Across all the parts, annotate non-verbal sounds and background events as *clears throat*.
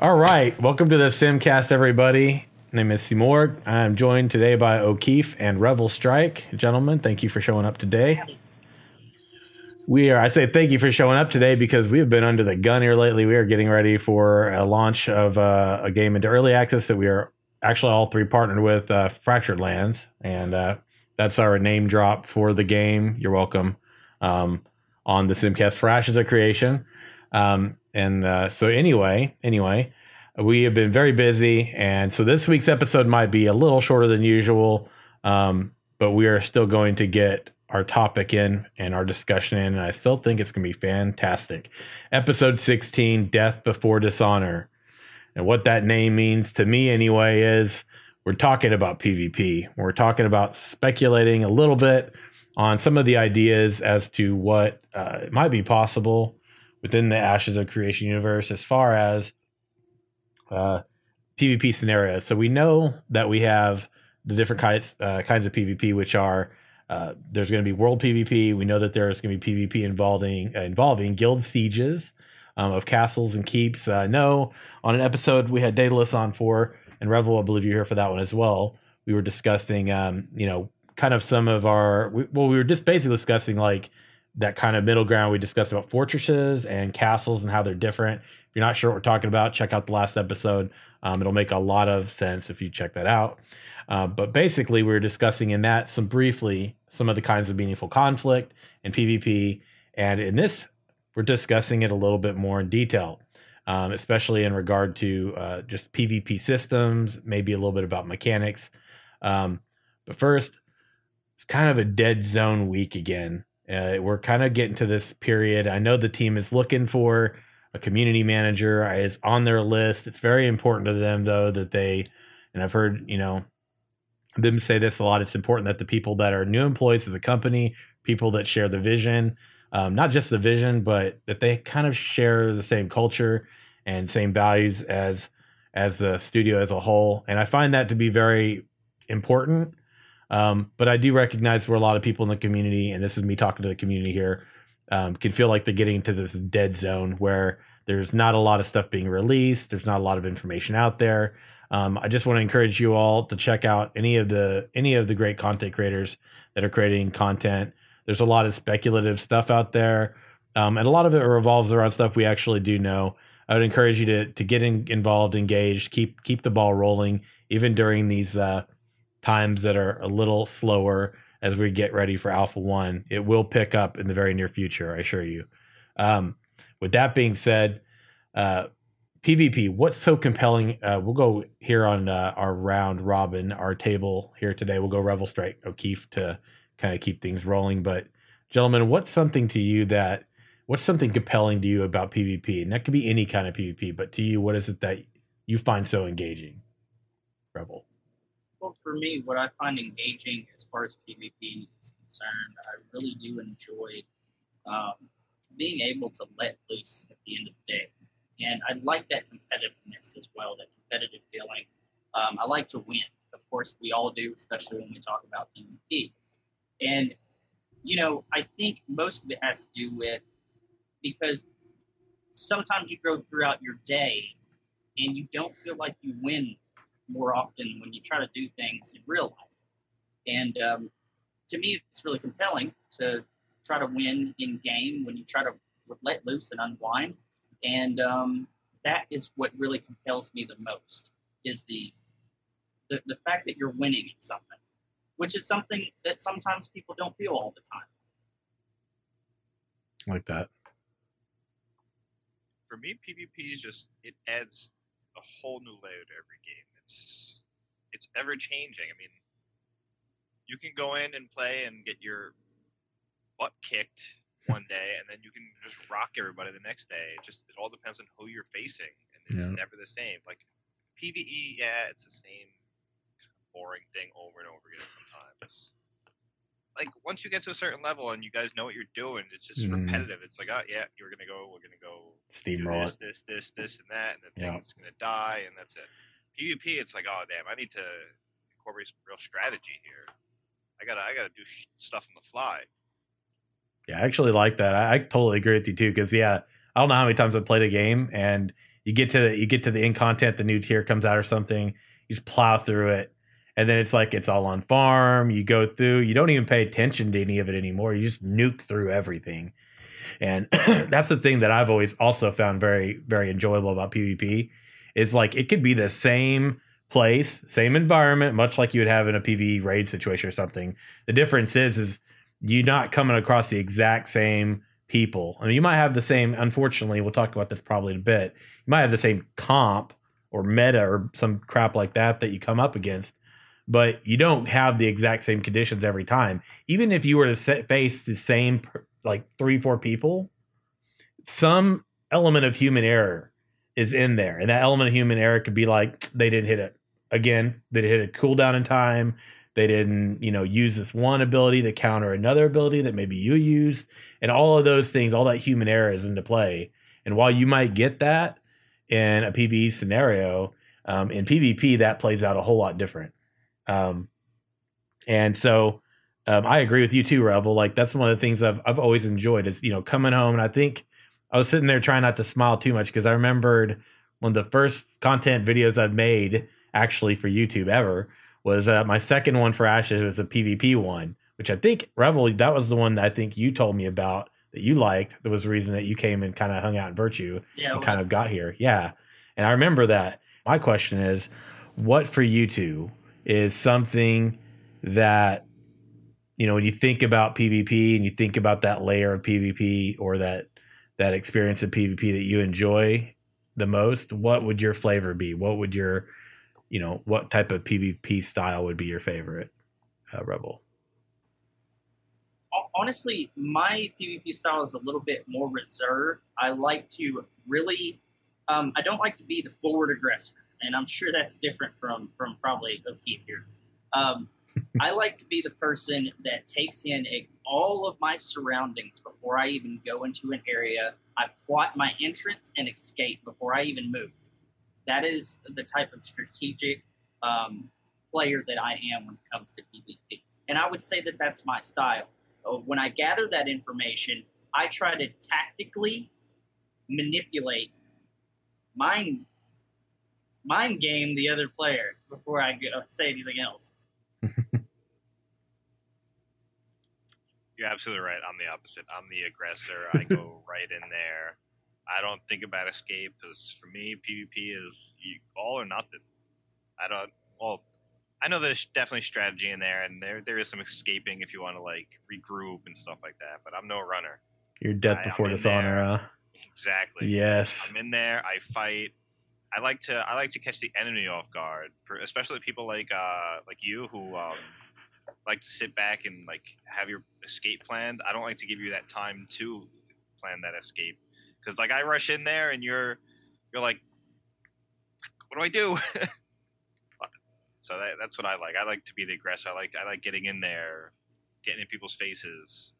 All right, welcome to the Simcast, everybody. My name is Seymour. I'm joined today by O'Keefe and Revel Strike. Gentlemen, thank you for showing up today. We are, I say thank you for showing up today because we have been under the gun here lately. We are getting ready for a launch of uh, a game into early access that we are actually all three partnered with uh, Fractured Lands. And uh, that's our name drop for the game. You're welcome um, on the Simcast for Ashes of Creation. Um, and uh, so anyway, anyway, we have been very busy, and so this week's episode might be a little shorter than usual, um, but we are still going to get our topic in and our discussion in, and I still think it's going to be fantastic. Episode 16, Death Before Dishonor. And what that name means to me, anyway, is we're talking about PvP. We're talking about speculating a little bit on some of the ideas as to what uh, might be possible within the Ashes of Creation universe as far as uh, PvP scenarios. So we know that we have the different kinds uh, kinds of PvP, which are uh, there's going to be world PvP. We know that there's going to be PvP involving uh, involving guild sieges um, of castles and keeps. Uh, no, on an episode we had Daedalus on for, and Revel, I believe you're here for that one as well. We were discussing, um, you know, kind of some of our. We, well, we were just basically discussing like that kind of middle ground. We discussed about fortresses and castles and how they're different. If you're not sure what we're talking about, check out the last episode. Um, it'll make a lot of sense if you check that out. Uh, but basically, we were discussing in that some briefly some of the kinds of meaningful conflict and PvP. And in this, we're discussing it a little bit more in detail, um, especially in regard to uh, just PvP systems, maybe a little bit about mechanics. Um, but first, it's kind of a dead zone week again uh, we're kind of getting to this period. I know the team is looking for a community manager. It's on their list. It's very important to them, though, that they, and I've heard, you know, them say this a lot. It's important that the people that are new employees of the company, people that share the vision, um, not just the vision, but that they kind of share the same culture and same values as as the studio as a whole. And I find that to be very important um, but I do recognize where a lot of people in the community, and this is me talking to the community here, um, can feel like they're getting into this dead zone where there's not a lot of stuff being released. There's not a lot of information out there. Um, I just want to encourage you all to check out any of the any of the great content creators that are creating content. There's a lot of speculative stuff out there, um, and a lot of it revolves around stuff we actually do know. I would encourage you to to get in, involved, engaged, keep keep the ball rolling, even during these uh, times that are a little slower as we get ready for Alpha 1. It will pick up in the very near future, I assure you. Um, with that being said, uh, PvP, what's so compelling? Uh, we'll go here on uh, our round robin, our table here today. We'll go Revel Strike O'Keefe to kind of keep things rolling. But, gentlemen, what's something to you that, what's something compelling to you about PvP? And that could be any kind of PvP, but to you, what is it that you find so engaging? Revel. Well, for me, what I find engaging as far as PvP is concerned, I really do enjoy um, being able to let loose at the end of the day. And I like that competitiveness as well, that competitive feeling. Um, I like to win. Of course, we all do, especially when we talk about PvP. And, you know, I think most of it has to do with because sometimes you go throughout your day and you don't feel like you win more often when you try to do things in real life. And um, to me, it's really compelling to try to win in game when you try to let loose and unwind. And um, that is what really compels me the most is the, the the fact that you're winning at something, which is something that sometimes people don't feel all the time. Like that. For me, PvP is just it adds a whole new layer to every game it's it's ever changing. I mean, you can go in and play and get your butt kicked *laughs* one day, and then you can just rock everybody the next day. It just it all depends on who you're facing, and it's yeah. never the same. Like PVE, yeah, it's the same boring thing over and over again sometimes. Like once you get to a certain level and you guys know what you're doing, it's just mm. repetitive. It's like, oh yeah, you're gonna go, we're gonna go steamroll this, this, this, this, and that, and the yeah. thing's gonna die, and that's it. PvP, it's like, oh damn, I need to incorporate some real strategy here. I gotta, I gotta do sh- stuff on the fly. Yeah, I actually like that. I, I totally agree with you too. Because yeah, I don't know how many times I've played a game and You get to the, you get to the end content, the new tier comes out or something. You just plow through it, and then it's like it's all on farm. You go through. You don't even pay attention to any of it anymore. You just nuke through everything, and *clears throat* that's the thing that I've always also found very very enjoyable about PvP. Is like it could be the same place, same environment, much like you would have in a PVE raid situation or something. The difference is is you're not coming across the exact same people. I mean, you might have the same. Unfortunately, we'll talk about this probably in a bit. You might have the same comp or meta or some crap like that that you come up against, but you don't have the exact same conditions every time. Even if you were to set, face the same like three four people, some element of human error is in there, and that element of human error could be like they didn't hit it again. They didn't hit a cooldown in time they didn't, you know, use this one ability to counter another ability that maybe you used. And all of those things, all that human error is into play. And while you might get that in a PvE scenario, um, in PvP, that plays out a whole lot different. Um, and so um, I agree with you too, Revel. Like that's one of the things I've I've always enjoyed is you know coming home and I think I was sitting there trying not to smile too much because I remembered one of the first content videos I've made actually for YouTube ever was uh, my second one for Ashes was a PvP one, which I think Revel that was the one that I think you told me about that you liked. That was the reason that you came and kind of hung out in Virtue Yeah, and kind of got here. Yeah, and I remember that. My question is, what for you two is something that you know when you think about PvP and you think about that layer of PvP or that that experience of PvP that you enjoy the most, what would your flavor be? What would your you know, what type of PvP style would be your favorite uh, Revel? Honestly, my PvP style is a little bit more reserved. I like to really, um, I don't like to be the forward aggressor, and I'm sure that's different from from probably O'Keefe here. Um, *laughs* I like to be the person that takes in a, all of my surroundings before I even go into an area. I plot my entrance and escape before I even move that is the type of strategic um, player that I am when it comes to PvP. And I would say that that's my style. Uh, when I gather that information, I try to tactically manipulate, mind, mind game the other player before I go, say anything else. *laughs* You're absolutely right. I'm the opposite. I'm the aggressor. I go *laughs* right in there. I don't think about escape because for me, PvP is all or nothing. I don't. Well, I know there's definitely strategy in there, and there there is some escaping if you want to like regroup and stuff like that. But I'm no runner. You're death I, before dishonor. Huh? Exactly. Yes. I'm in there. I fight. I like to I like to catch the enemy off guard, for especially people like uh like you who um like to sit back and like have your escape planned. I don't like to give you that time to plan that escape because like I rush in there and you're you're like, what do I do? *laughs* so that, that's what I like. I like to be the aggressor. I like I like getting in there, getting in people's faces,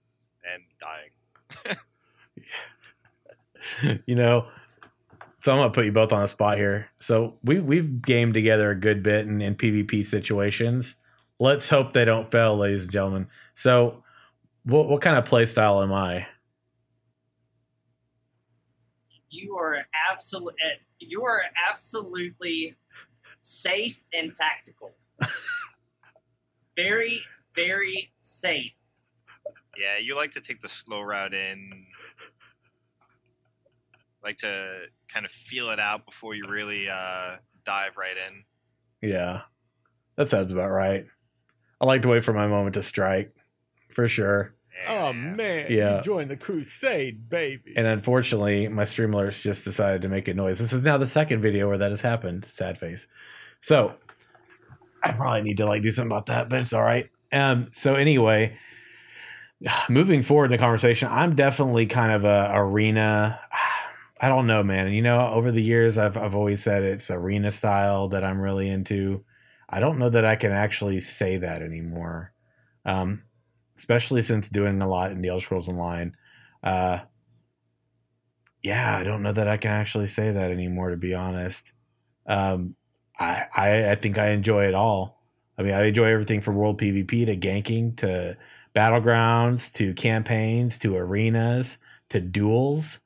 and dying. *laughs* you know, so I'm gonna put you both on the spot here. So we we've gamed together a good bit in, in PvP situations. Let's hope they don't fail, ladies and gentlemen. So, what what kind of play style am I? you are absolutely you are absolutely safe and tactical. *laughs* very, very safe. Yeah, you like to take the slow route in. Like to kind of feel it out before you really uh, dive right in. Yeah, that sounds about right. I like to wait for my moment to strike, for sure. Oh man, yeah. you joined the crusade, baby. And unfortunately, my Streamlabs just decided to make a noise. This is now the second video where that has happened. Sad face. So I probably need to like do something about that, but it's all right. Um. So anyway, *sighs* moving forward in the conversation, I'm definitely kind of a arena. *sighs* I don't know, man. You know, over the years, I've I've always said it's arena style that I'm really into. I don't know that I can actually say that anymore. Um, especially since doing a lot in the Elder Scrolls Online. Uh, yeah, I don't know that I can actually say that anymore, to be honest. Um, I, I, I think I enjoy it all. I mean, I enjoy everything from world PvP to ganking to battlegrounds to campaigns to arenas to duels.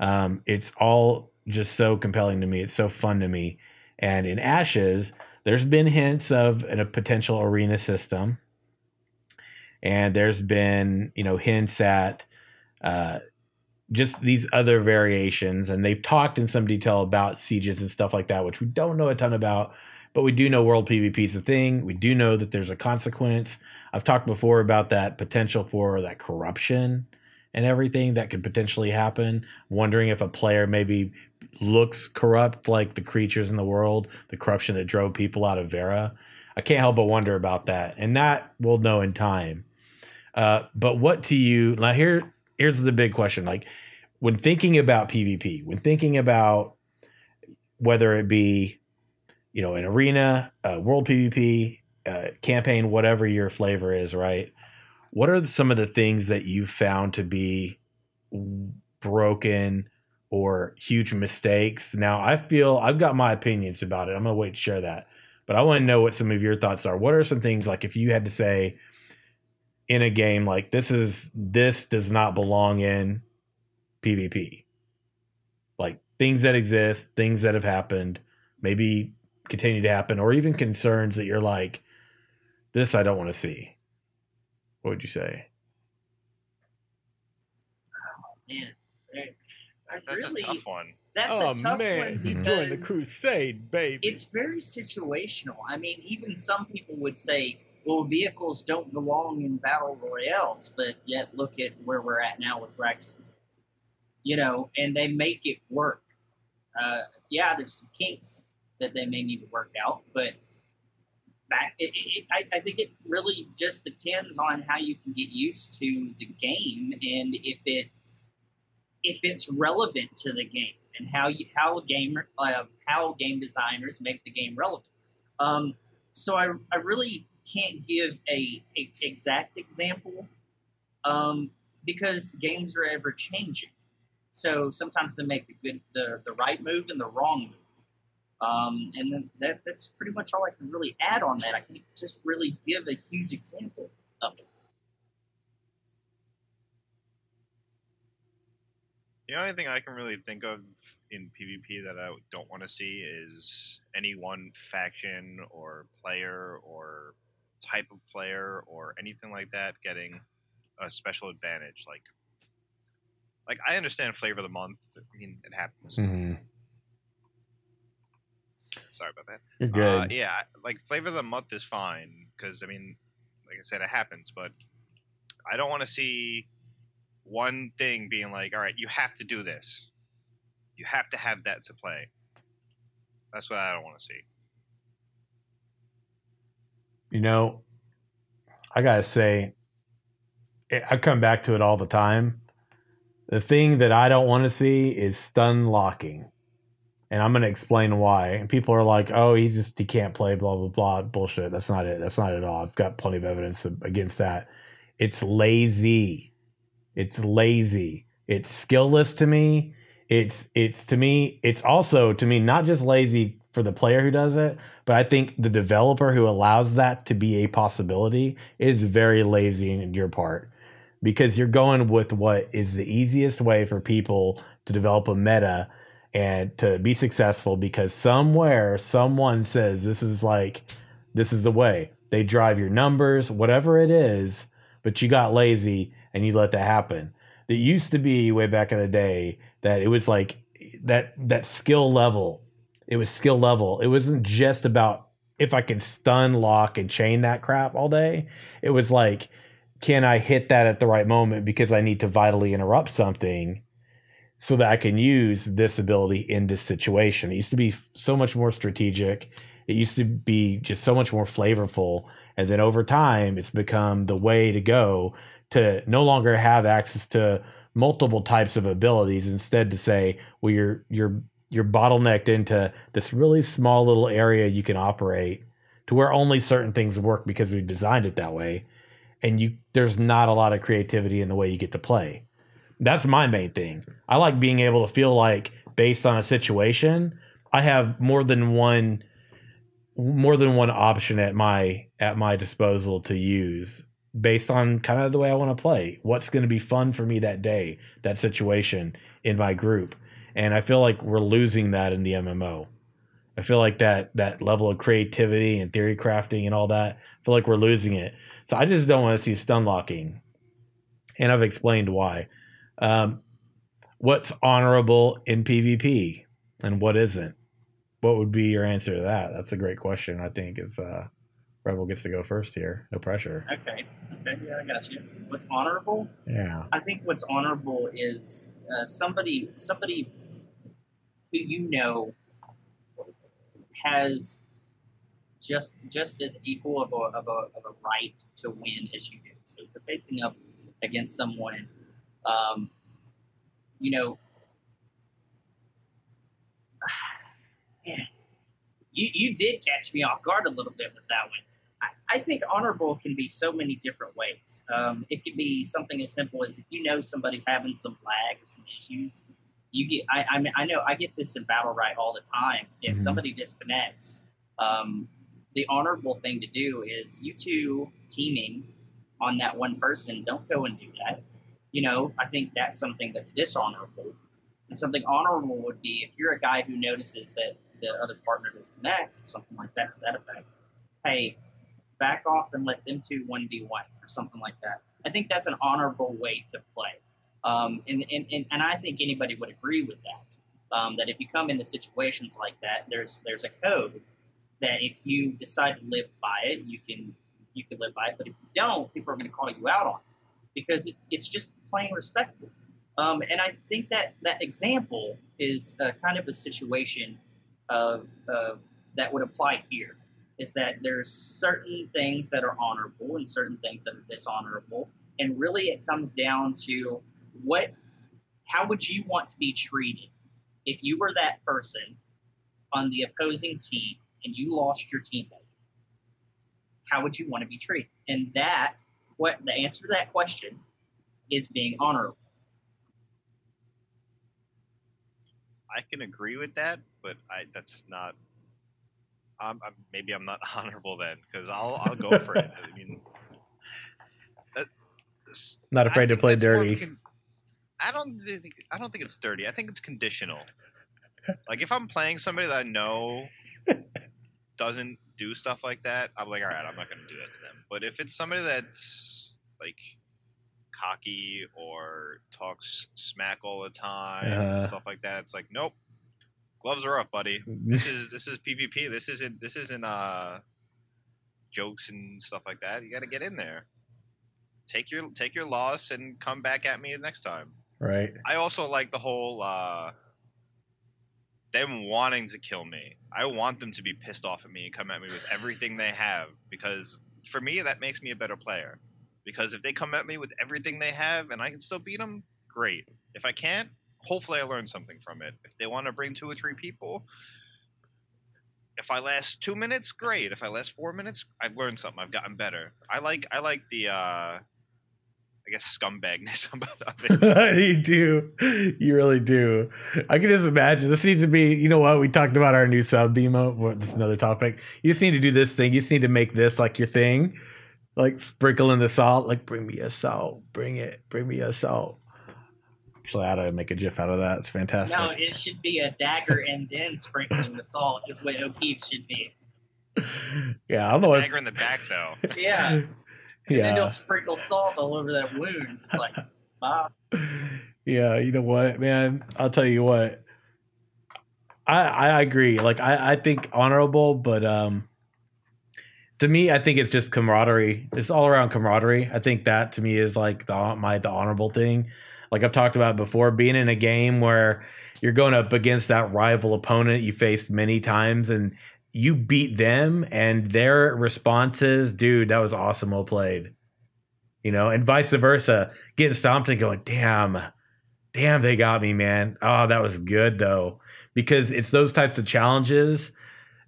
Um, it's all just so compelling to me. It's so fun to me. And in Ashes, there's been hints of a potential arena system, and there's been you know hints at uh, just these other variations, and they've talked in some detail about sieges and stuff like that, which we don't know a ton about. But we do know world PvP is a thing. We do know that there's a consequence. I've talked before about that potential for that corruption and everything that could potentially happen. Wondering if a player maybe looks corrupt like the creatures in the world, the corruption that drove people out of Verra. I can't help but wonder about that, and that we'll know in time. Uh, but what to you now? Here, here's the big question: like when thinking about PvP, when thinking about whether it be you know an arena, uh, world PvP, uh, campaign, whatever your flavor is, right? What are some of the things that you found to be broken or huge mistakes? Now, I feel I've got my opinions about it. I'm gonna wait to share that, but I want to know what some of your thoughts are. What are some things like if you had to say in a game like this is this does not belong in PvP, like things that exist, things that have happened, maybe continue to happen, or even concerns that you're like, this I don't want to see. What would you say? Oh, Man, I That's really a tough one. that's oh a tough man, one you because joined the crusade, baby. it's very situational. I mean, even some people would say, well, vehicles don't belong in battle royales, but yet look at where we're at now with Raccoon. You know, and they make it work. Uh, yeah, there's some kinks that they may need to work out, but back, it, it, I, I think it really just depends on how you can get used to the game and if it if it's relevant to the game and how you how game uh, how game designers make the game relevant. Um, so I, I really can't give a, a exact example um, because games are ever changing. So sometimes they make the good the, the right move and the wrong move. Um, and that, that's pretty much all I can really add on that. I can just really give a huge example of it. The only thing I can really think of in PvP that I don't want to see is any one faction or player or type of player or anything like that getting a special advantage. Like, like I understand flavor of the month. I mean, it happens. Mm-hmm. Sorry about that. You're good. Uh, yeah, like flavor of the month is fine because I mean, like I said, it happens. But I don't want to see one thing being like, all right, you have to do this. You have to have that to play. That's what I don't want to see. You know, I gotta say, I- I come back to it all the time. The thing that I don't want to see is stun locking, and I'm gonna explain why. And people are like, "Oh, he just he can't play," blah blah blah. Bullshit. That's not it. That's not it at all. I've got plenty of evidence against that. It's lazy. It's lazy. It's skillless to me. It's it's to me. It's also to me not just lazy for the player who does it, but I think the developer who allows that to be a possibility is very lazy in your part because you're going with what is the easiest way for people to develop a meta and to be successful because somewhere someone says this is like this is the way they drive your numbers whatever it is but you got lazy and you let that happen. It used to be way back in the day that it was like that that skill level it was skill level. It wasn't just about if i can stun lock and chain that crap all day. It was like can i hit that at the right moment because i need to vitally interrupt something so that i can use this ability in this situation? It used to be so much more strategic. It used to be just so much more flavorful. And then over time it's become the way to go to no longer have access to multiple types of abilities instead to say well you're you're you're bottlenecked into this really small little area you can operate to where only certain things work because we've designed it that way and you there's not a lot of creativity in the way you get to play. That's my main thing. I like being able to feel like based on a situation i have more than one more than one option at my at my disposal to use based on kind of the way I want to play. What's going to be fun for me that day, that situation in my group. and I feel like we're losing that in the MMO. I feel like that that level of creativity and theory crafting and all that. I feel like we're losing it. So I just don't want to see stun locking, and I've explained why. Um, what's honorable in PvP and what isn't? What would be your answer to that? That's a great question. I think is uh, Revel gets to go first here. No pressure. Okay. Okay. Yeah, I got you. What's honorable? Yeah. I think what's honorable is uh, somebody somebody who you know has just just as equal of a, of a, of a right to win as you do. So if you're facing up against someone, um, you know, *sighs* man, you you did catch me off guard a little bit with that one. I, think honorable can be so many different ways. Um, it could be something as simple as if you know somebody's having some lag or some issues, you get. I I, mean, I know I get this in battle right all the time. If Mhm. somebody disconnects, um, the honorable thing to do is you two teaming on that one person. Don't go and do that. You know, I think that's something that's dishonorable. And something honorable would be if you're a guy who notices that the other partner disconnects or something like that to that effect. Hey, back off and let them two one v one or something like that. I think that's an honorable way to play, um, and, and and and I think anybody would agree with that. Um, that if you come into situations like that, there's there's a code that if you decide to live by it, you can you can live by it. But if you don't, people are going to call you out on it because it, it's just plain respectful. Um, and I think that that example is uh, kind of a situation of, of that would apply here. Is that there's certain things that are honorable and certain things that are dishonorable, and really it comes down to what, how would you want to be treated if you were that person on the opposing team and you lost your teammate? How would you want to be treated? And that, what the answer to that question is being honorable. I can agree with that, but I that's not. Um, I'm, maybe I'm not *laughs* honorable then, because I'll *laughs* I'll go for it. I mean, that, Not afraid to play that's more of a dirty. con- I don't think I don't think it's dirty. I think it's conditional. Like if I'm playing somebody that I know *laughs* doesn't do stuff like that, I'm like, all right, I'm not going to do that to them. But if it's somebody that's like cocky or talks smack all the time, Uh-huh. stuff like that, it's like, nope, gloves are up, buddy. This is this is PvP. This isn't this isn't uh jokes and stuff like that. You got to get in there. Take your take your loss and come back at me next time. right. I also like the whole uh them wanting to kill me. I want them to be pissed off at me and come at me with everything they have because for me that makes me a better player. Because if they come at me with everything they have and I can still beat them, great. If I can't, hopefully I learn something from it. If they want to bring two or three people, if I last two minutes, great. If I last four minutes, I've learned something. I've gotten better. I like I like the uh I guess scumbagness *laughs* about it. *laughs* you do. You really do. I can just imagine. This needs to be, you know what? We talked about our new sub this is another topic. You just need to do this thing. You just need to make this like your thing. Like sprinkling the salt. Like, bring me a salt. Bring it. Bring me a salt. Actually, I ought to make a gif out of that. It's fantastic. No, it should be a dagger and then sprinkling the salt is what O'Keefe should be. yeah, I don't know if. Dagger in the back though. Yeah. And then Yeah. he'll sprinkle salt all over that wound. It's like, ah, yeah, you know what, man? I'll tell you what. I I agree. Like I I think honorable, but um, to me, I think it's just camaraderie. It's all around camaraderie. I think that to me is like the my the honorable thing. Like I've talked about before, being in a game where you're going up against that rival opponent you faced many times and you beat them and their responses, dude, that was awesome. Well played. You know, and vice versa. Getting stomped and going, damn, damn, they got me, man. Oh, that was good though. Because it's those types of challenges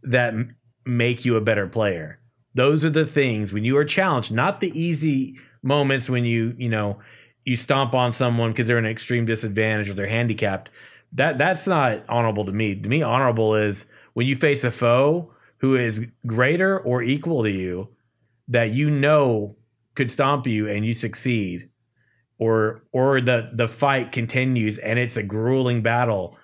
that m- make you a better player. Those are the things when you are challenged, not the easy moments when you, you know, you stomp on someone because they're in an extreme disadvantage or they're handicapped. That that's not honorable to me. To me, honorable is when you face a foe who is greater or equal to you that you know could stomp you and you succeed or or the the fight continues and it's a grueling battle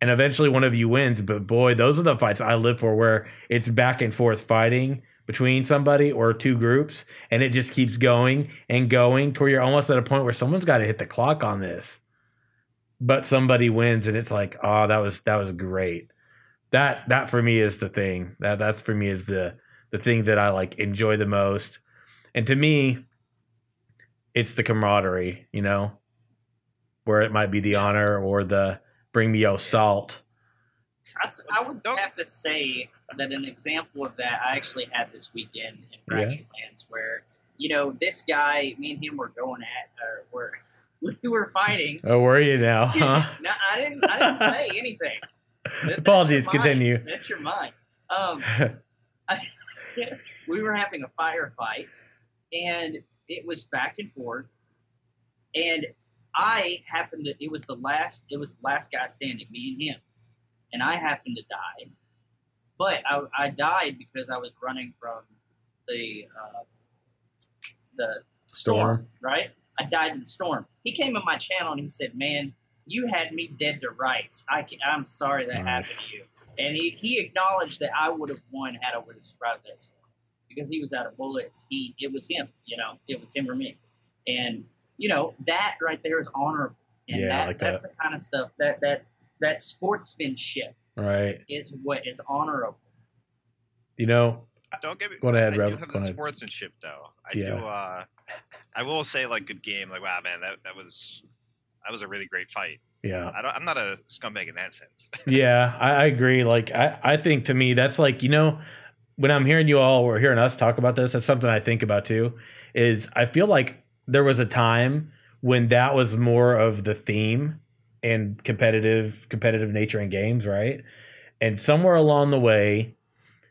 and eventually one of you wins. But boy, those are the fights I live for, where it's back and forth fighting between somebody or two groups, and it just keeps going and going to where you're almost at a point where someone's got to hit the clock on this. But somebody wins, and it's like, oh, that was that was great. That that for me is the thing. That that's for me is the the thing that I like enjoy the most. And to me, it's the camaraderie, you know, where it might be the honor or the bring me your salt. I, s- I would Don't- have to say that an example of that I actually had this weekend in Fractured Lands, where you know this guy, me and him were going at, or we're *laughs* we were fighting. Oh, were you now, *laughs* huh? no, I didn't. I didn't say *laughs* anything. That- that's your Apologies, mind. continue. That's your mind. Um, we were having a firefight, and it was back and forth. And I happened to. It was the last. It was the last guy standing. Me and him, and I happened to die. But I, I died because I was running from the uh, the storm, right? I died in the storm. He came in my channel and he said, "Man, you had me dead to rights. I I'm sorry that Nice. happened to you." And he, he acknowledged that I would have won had I would have survived this because he was out of bullets. He it was him, you know, it was him or me. And you know that right there is honorable. And Yeah, that, like that's the kind of stuff that that that sportsmanship right. is what is honorable. You know, Don't get me. Go ahead, I Rev, do have go the ahead. sportsmanship though. I Yeah. do. uh I will say like good game. Like wow, man, that that was that was a really great fight. yeah. I don't. I'm not a scumbag in that sense. *laughs* Yeah, I, I agree. Like I, I think to me that's like, you know, when I'm hearing you all or hearing us talk about this, that's something I think about too. Is I feel like there was a time when that was more of the theme and competitive competitive nature in games, right? And somewhere along the way,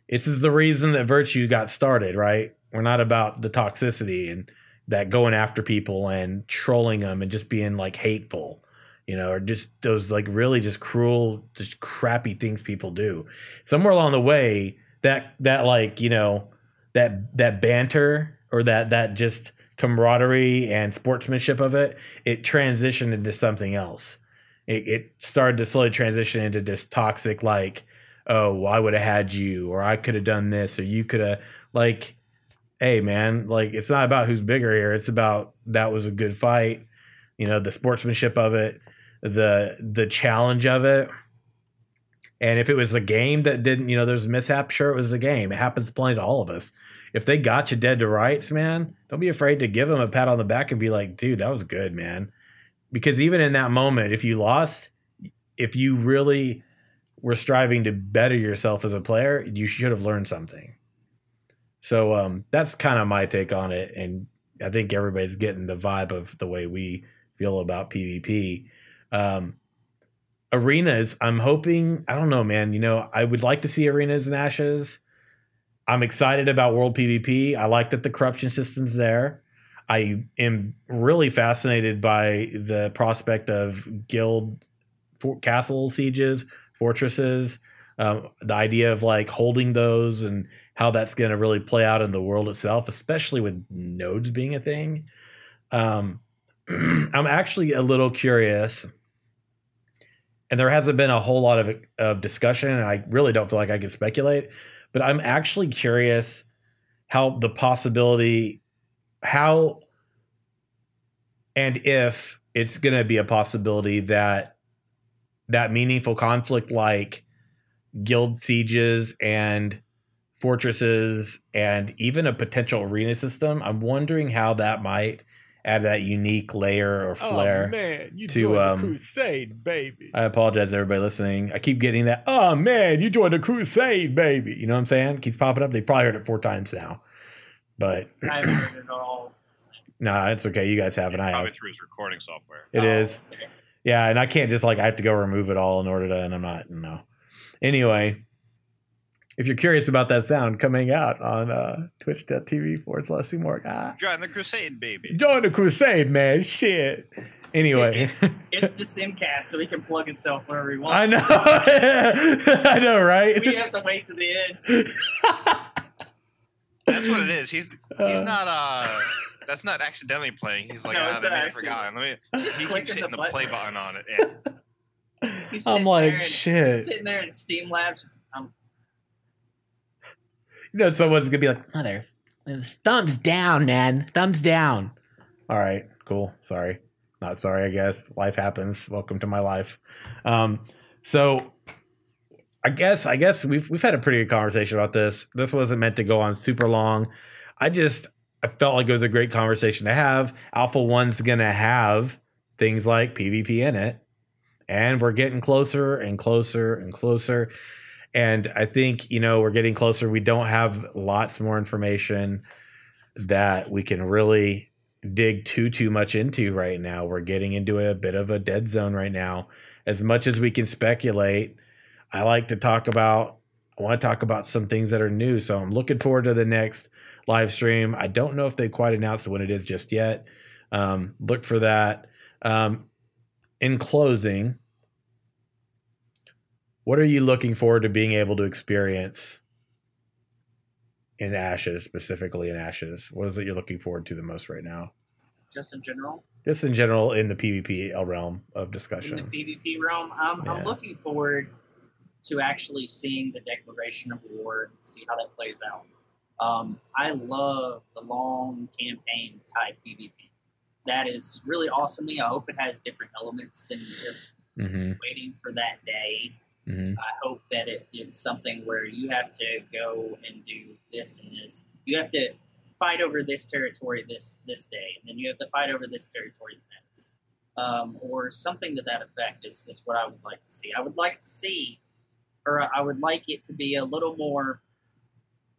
this is the reason that virtue got started, right? We're not about the toxicity and that going after people and trolling them and just being like hateful you know, or just those like really just cruel, just crappy things people do. Somewhere along the way, that that like you know, that that banter or that that just camaraderie and sportsmanship of it, it transitioned into something else. It, it started to slowly transition into this toxic like, oh, well, I would have had you, or I could have done this, or you could have like, hey man, like it's not about who's bigger here. It's about that was a good fight. You know, the sportsmanship of it the the challenge of it. And if it was a game that didn't, you know, there's a mishap, sure it was the game. It happens to plenty to all of us. If they got you dead to rights, man, don't be afraid to give them a pat on the back and be like, dude, that was good, man. Because even in that moment, if you lost, if you really were striving to better yourself as a player, you should have learned something. So um, that's kind of my take on it. And I think everybody's getting the vibe of the way we feel about PvP. Um, arenas, I'm hoping, I don't know, man. You know, I would like to see arenas and ashes. I'm excited about World PvP. I like that the corruption system's there. I am really fascinated by the prospect of guild for, castle sieges, fortresses, um, the idea of like holding those and how that's going to really play out in the world itself, especially with nodes being a thing. Um, *clears throat* I'm actually a little curious, and there hasn't been a whole lot of, of discussion, and I really don't feel like I can speculate, but I'm actually curious how the possibility, how and if it's going to be a possibility that that meaningful conflict like guild sieges and fortresses and even a potential arena system i'm wondering how that might add that unique layer or flair Oh man, you to, joined um, crusade, baby. I apologize, to everybody listening. I keep getting that. Oh man, you joined a crusade, baby. You know what I'm saying? Keeps popping up. They probably heard it four times now, but I haven't heard it all. no, it's okay. You guys have it. It's I probably have. through his recording software. It Oh, is. okay. Yeah, and I can't just like I have to go remove it all in order to, and I'm not. No. Anyway, if you're curious about that sound coming out on uh, Twitch.tv forward slash Seymour, ah, Join the crusade, baby. join the crusade, man. Shit. Anyway, It's, it's the Simcast, so he can plug himself wherever he wants. I know. *laughs* I know, right? We have to wait to the end. *laughs* That's what it is. He's he's Uh, not uh that's not accidentally playing. He's like, No, ah, it's that an may forgotten. Let me Just he keeps hitting the the, button. play button on it. *laughs* Yeah. He's I'm like, and- shit. Sitting there in Streamlabs, just, um, You know, someone's gonna be like, "Mother, thumbs down, man, thumbs down." All right, cool. Sorry, not sorry. I guess life happens. Welcome to my life. Um, so I guess I guess we've we've had a pretty good conversation about this. This wasn't meant to go on super long. I just I felt like it was a great conversation to have. Alpha One's gonna have things like PvP in it, and we're getting closer and closer and closer. And I think you know we're getting closer. We don't have lots more information that we can really dig too too much into right now. We're getting into a bit of a dead zone right now. As much as we can speculate, I like to talk about. I want to talk about some things that are new. So I'm looking forward to the next live stream. I don't know if they quite announced when it is just yet. Um, look for that. Um, in closing, what are you looking forward to being able to experience in Ashes, specifically in Ashes? What is it you're looking forward to the most right now? just in general. Just in general, in the PvP realm of discussion. In the PvP realm, I'm, Yeah. I'm looking forward to actually seeing the declaration of war and see how that plays out. Um, I love the long campaign type PvP. That is really awesome to me. I hope it has different elements than just hmm waiting for that day. hmm I hope that it, it's something where you have to go and do this and this. You have to fight over this territory this this day, and then you have to fight over this territory the next, um, or something to that effect is, is what I would like to see. I would like to see, or I would like it to be a little more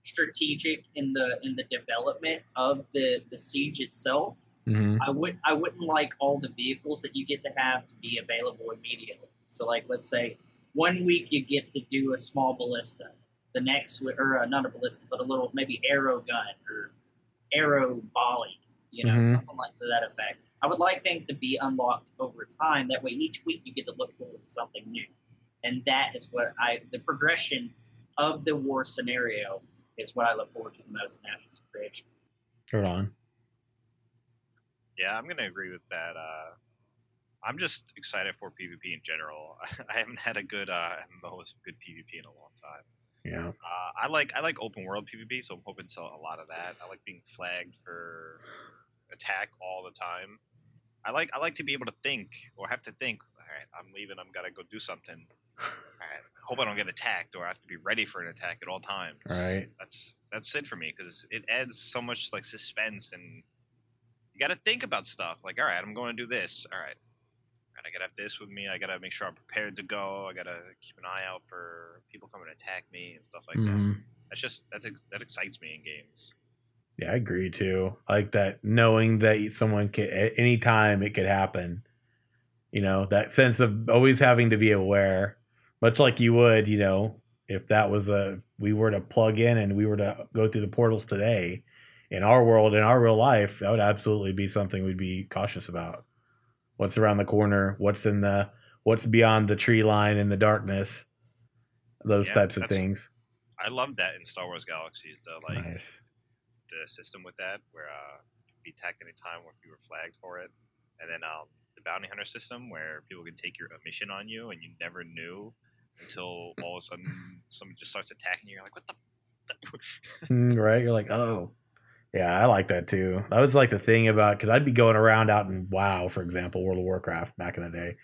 strategic in the in the development of the the siege itself. hmm I would I wouldn't like all the vehicles that you get to have to be available immediately. So like let's say one week you get to do a small ballista, the next or uh, not a ballista but a little maybe arrow gun or arrow volley, you know Mhm. something like to that effect. I would like things to be unlocked over time. That way each week you get to look forward to something new, and that is what I the progression of the war scenario is what I look forward to the most in Ashes of Creation. Hold on. Yeah, I'm gonna agree with that. Uh, I'm just excited for PvP in general. *laughs* I haven't had a good uh, MMO with good PvP in a long time. Yeah. Uh, I like I like open world PvP, so I'm hoping to a lot of that. I like being flagged for attack all the time. I like I like to be able to think or have to think. All right, I'm leaving. I'm gotta go do something. Right, hope I don't get attacked, or I have to be ready for an attack at all times. Right. That's that's it for me because it adds so much like suspense and you got to think about stuff. Like, all right, I'm going to do this. All right, all right, I gotta have this with me. I gotta make sure I'm prepared to go. I gotta keep an eye out for people coming to attack me and stuff like that. Mhm. That's just that's that excites me in games. Yeah, I agree too. I like that knowing that someone can at any time it could happen. You know, that sense of always having to be aware, much like you would, you know, if that was a we were to plug in and we were to go through the portals today in our world in our real life, that would absolutely be something we'd be cautious about. What's around the corner, what's in the what's beyond the tree line in the darkness. Those Yeah, types of things. I love that in Star Wars Galaxies. The like nice. the system with that where uh, be attacked anytime if you were flagged for it, and then um, the bounty hunter system where people can take your mission on you and you never knew until all of a sudden someone just starts attacking you. You're like, what the? *laughs* Mm, right? You're like, oh, yeah, I like that too. That was like the thing about because I'd be going around out in WoW, for example, World of Warcraft back in the day,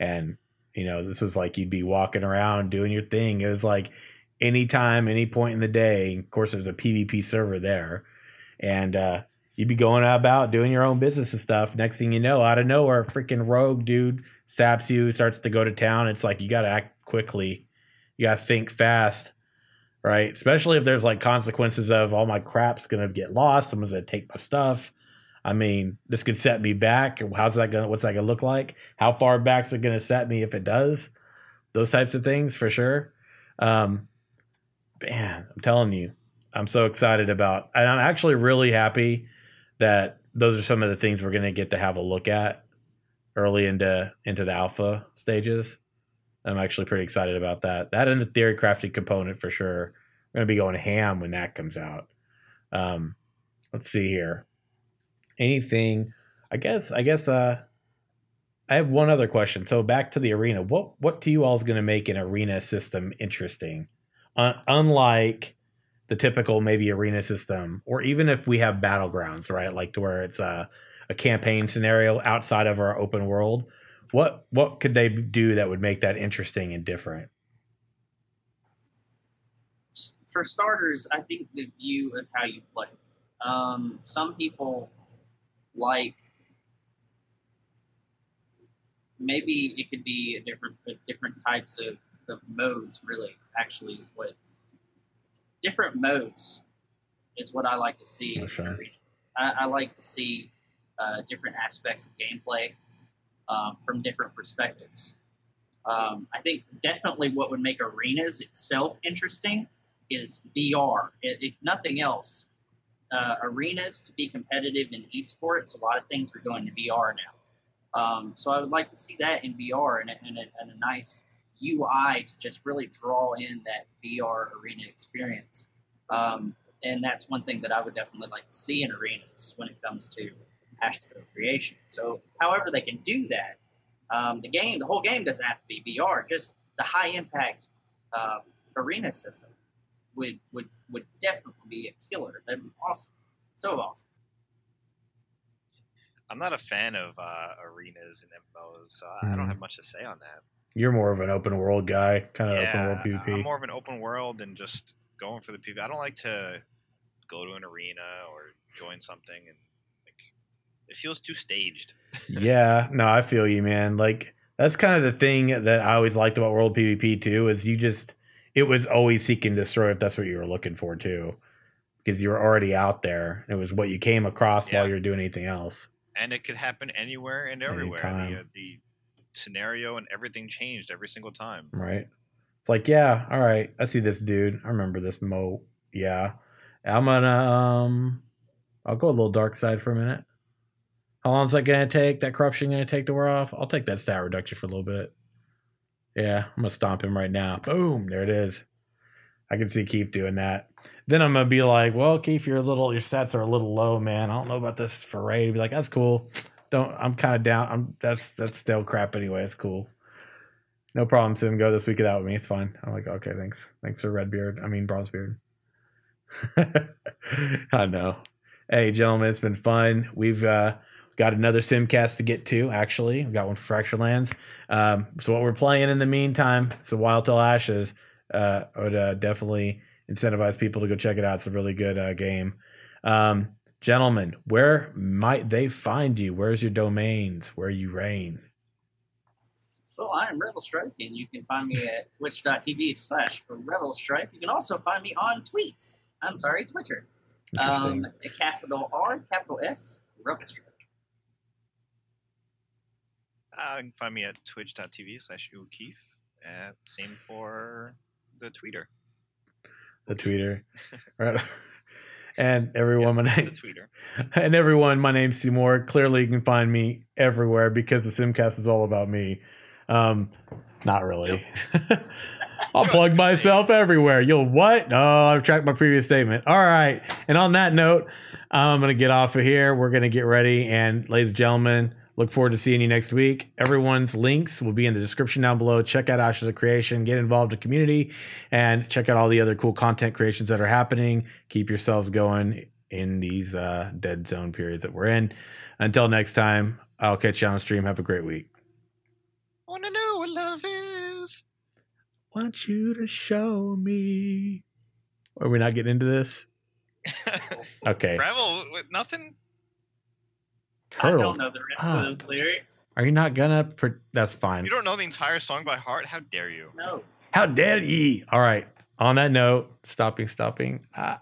and you know, this was like you'd be walking around doing your thing. It was like anytime, any point in the day. Of course, there's a PvP server there, and uh, you'd be going about doing your own business and stuff. Next thing you know, out of nowhere, a freaking rogue dude saps you, starts to go to town. It's like you got to act quickly, you got to think fast right? Especially if there's like consequences of all my crap's gonna get lost, someone's gonna take my stuff. I mean, this could set me back. How's that gonna? What's that gonna look like? How far back's it gonna set me if it does? Those types of things for sure. Um, man, I'm telling you, I'm so excited about, and I'm actually really happy that those are some of the things we're gonna get to have a look at early into into the alpha stages. I'm actually pretty excited about that. That and the theory crafting component for sure. We're gonna be going ham when that comes out. Um, let's see here. Anything? I guess. I guess. Uh, I have one other question. So back to the arena. What what to you all is going to make an arena system interesting? Uh, unlike the typical maybe arena system, or even if we have battlegrounds, right? Like to where it's a a campaign scenario outside of our open world. What what could they do that would make that interesting and different? For starters, I think the view of how you play. Um, some people like maybe it could be a different different types of, of modes. Really, actually, is what different modes is what I like to see. Sure. I, I like to see uh, different aspects of gameplay um, from different perspectives. Um, I think definitely what would make arenas itself interesting is VR. If nothing else, uh, arenas to be competitive in esports, a lot of things are going to VR now. Um, so I would like to see that in VR and a, and, a, and a nice UI to just really draw in that VR arena experience. Um, and that's one thing that I would definitely like to see in arenas when it comes to Ashes of Creation. So, however they can do that, um, the game, the whole game doesn't have to be VR. Just the high impact uh, arena system would would would definitely be a killer. That'd be awesome, so awesome. I'm not a fan of uh, arenas and MMOs, so I Mhm. don't have much to say on that. You're more of an open world guy, kind of open yeah, world I- PvP. I'm more of an open world and just going for the PvP. I don't like to go to an arena or join something and like it feels too staged. *laughs* yeah, no, I feel you, man. Like that's kind of the thing that I always liked about World PvP too, is you just it was always seek and destroy if that's what you were looking for too, because you were already out there. It was what you came across while you were doing anything else. And it could happen anywhere and everywhere. The, uh, the scenario and everything changed every single time. Right? It's like, yeah, all right, I see this dude. I remember this Mo. Yeah, I'm gonna um, I'll go a little dark side for a minute. How long's that gonna take? That corruption gonna take to wear off? I'll take that stat reduction for a little bit. Yeah, I'm gonna stomp him right now. Boom, there it is. I can see Keith doing that. Then I'm gonna be like, well, Keith, you're little, your stats are a little low, man. I don't know about this for Ray. Be like, that's cool. Don't, I'm kind of down. I'm that's that's still crap anyway. It's cool. No problem, Sim. Go this week without me. It's fine. I'm like, okay, thanks. Thanks for Redbeard. I mean, Bronzebeard. *laughs* I know. Hey, gentlemen, it's been fun. We've uh, got another Simcast to get to, actually. We've got one for Fractured Lands. Um, so, what we're playing in the meantime, so Wild Till Ashes, uh, I would uh, definitely incentivize people to go check it out. It's a really good uh, game. Um, gentlemen, where might they find you? Where's your domains? Where you reign? Well, I am Revel Strike, and you can find me at twitch.tv slash Revel Strike. You can also find me on tweets. I'm sorry, Twitter. Interesting. Um, a capital R, capital S, Revel Strike. Uh, you can find me at twitch.tv slash O'Keefe. Uh, same for the tweeter. the tweeter. Right. *laughs* And everyone, my name, the tweeter. *laughs* and everyone, my name's Seymour. Clearly, you can find me everywhere because the Simcast is all about me. Um, not really. *laughs* I'll plug myself everywhere. You'll what? Oh, I've tracked my previous statement. All right. And on that note, I'm gonna get off of here. We're gonna get ready, and ladies and gentlemen, look forward to seeing you next week. Everyone's links will be in the description down below. Check out Ashes of Creation, get involved in the community, and check out all the other cool content creations that are happening. Keep yourselves going in these uh, dead zone periods that we're in. Until next time, I'll catch you on stream. Have a great week. Wanna know what love is? Want you to show me. Are we not getting into this? *laughs* Okay. Rebel with nothing. I don't know the rest Ah. of those lyrics. Are you not gonna? Pre- That's fine. You don't know the entire song by heart? How dare you? No. How dare ye? All right. On that note, stopping, stopping. Ah.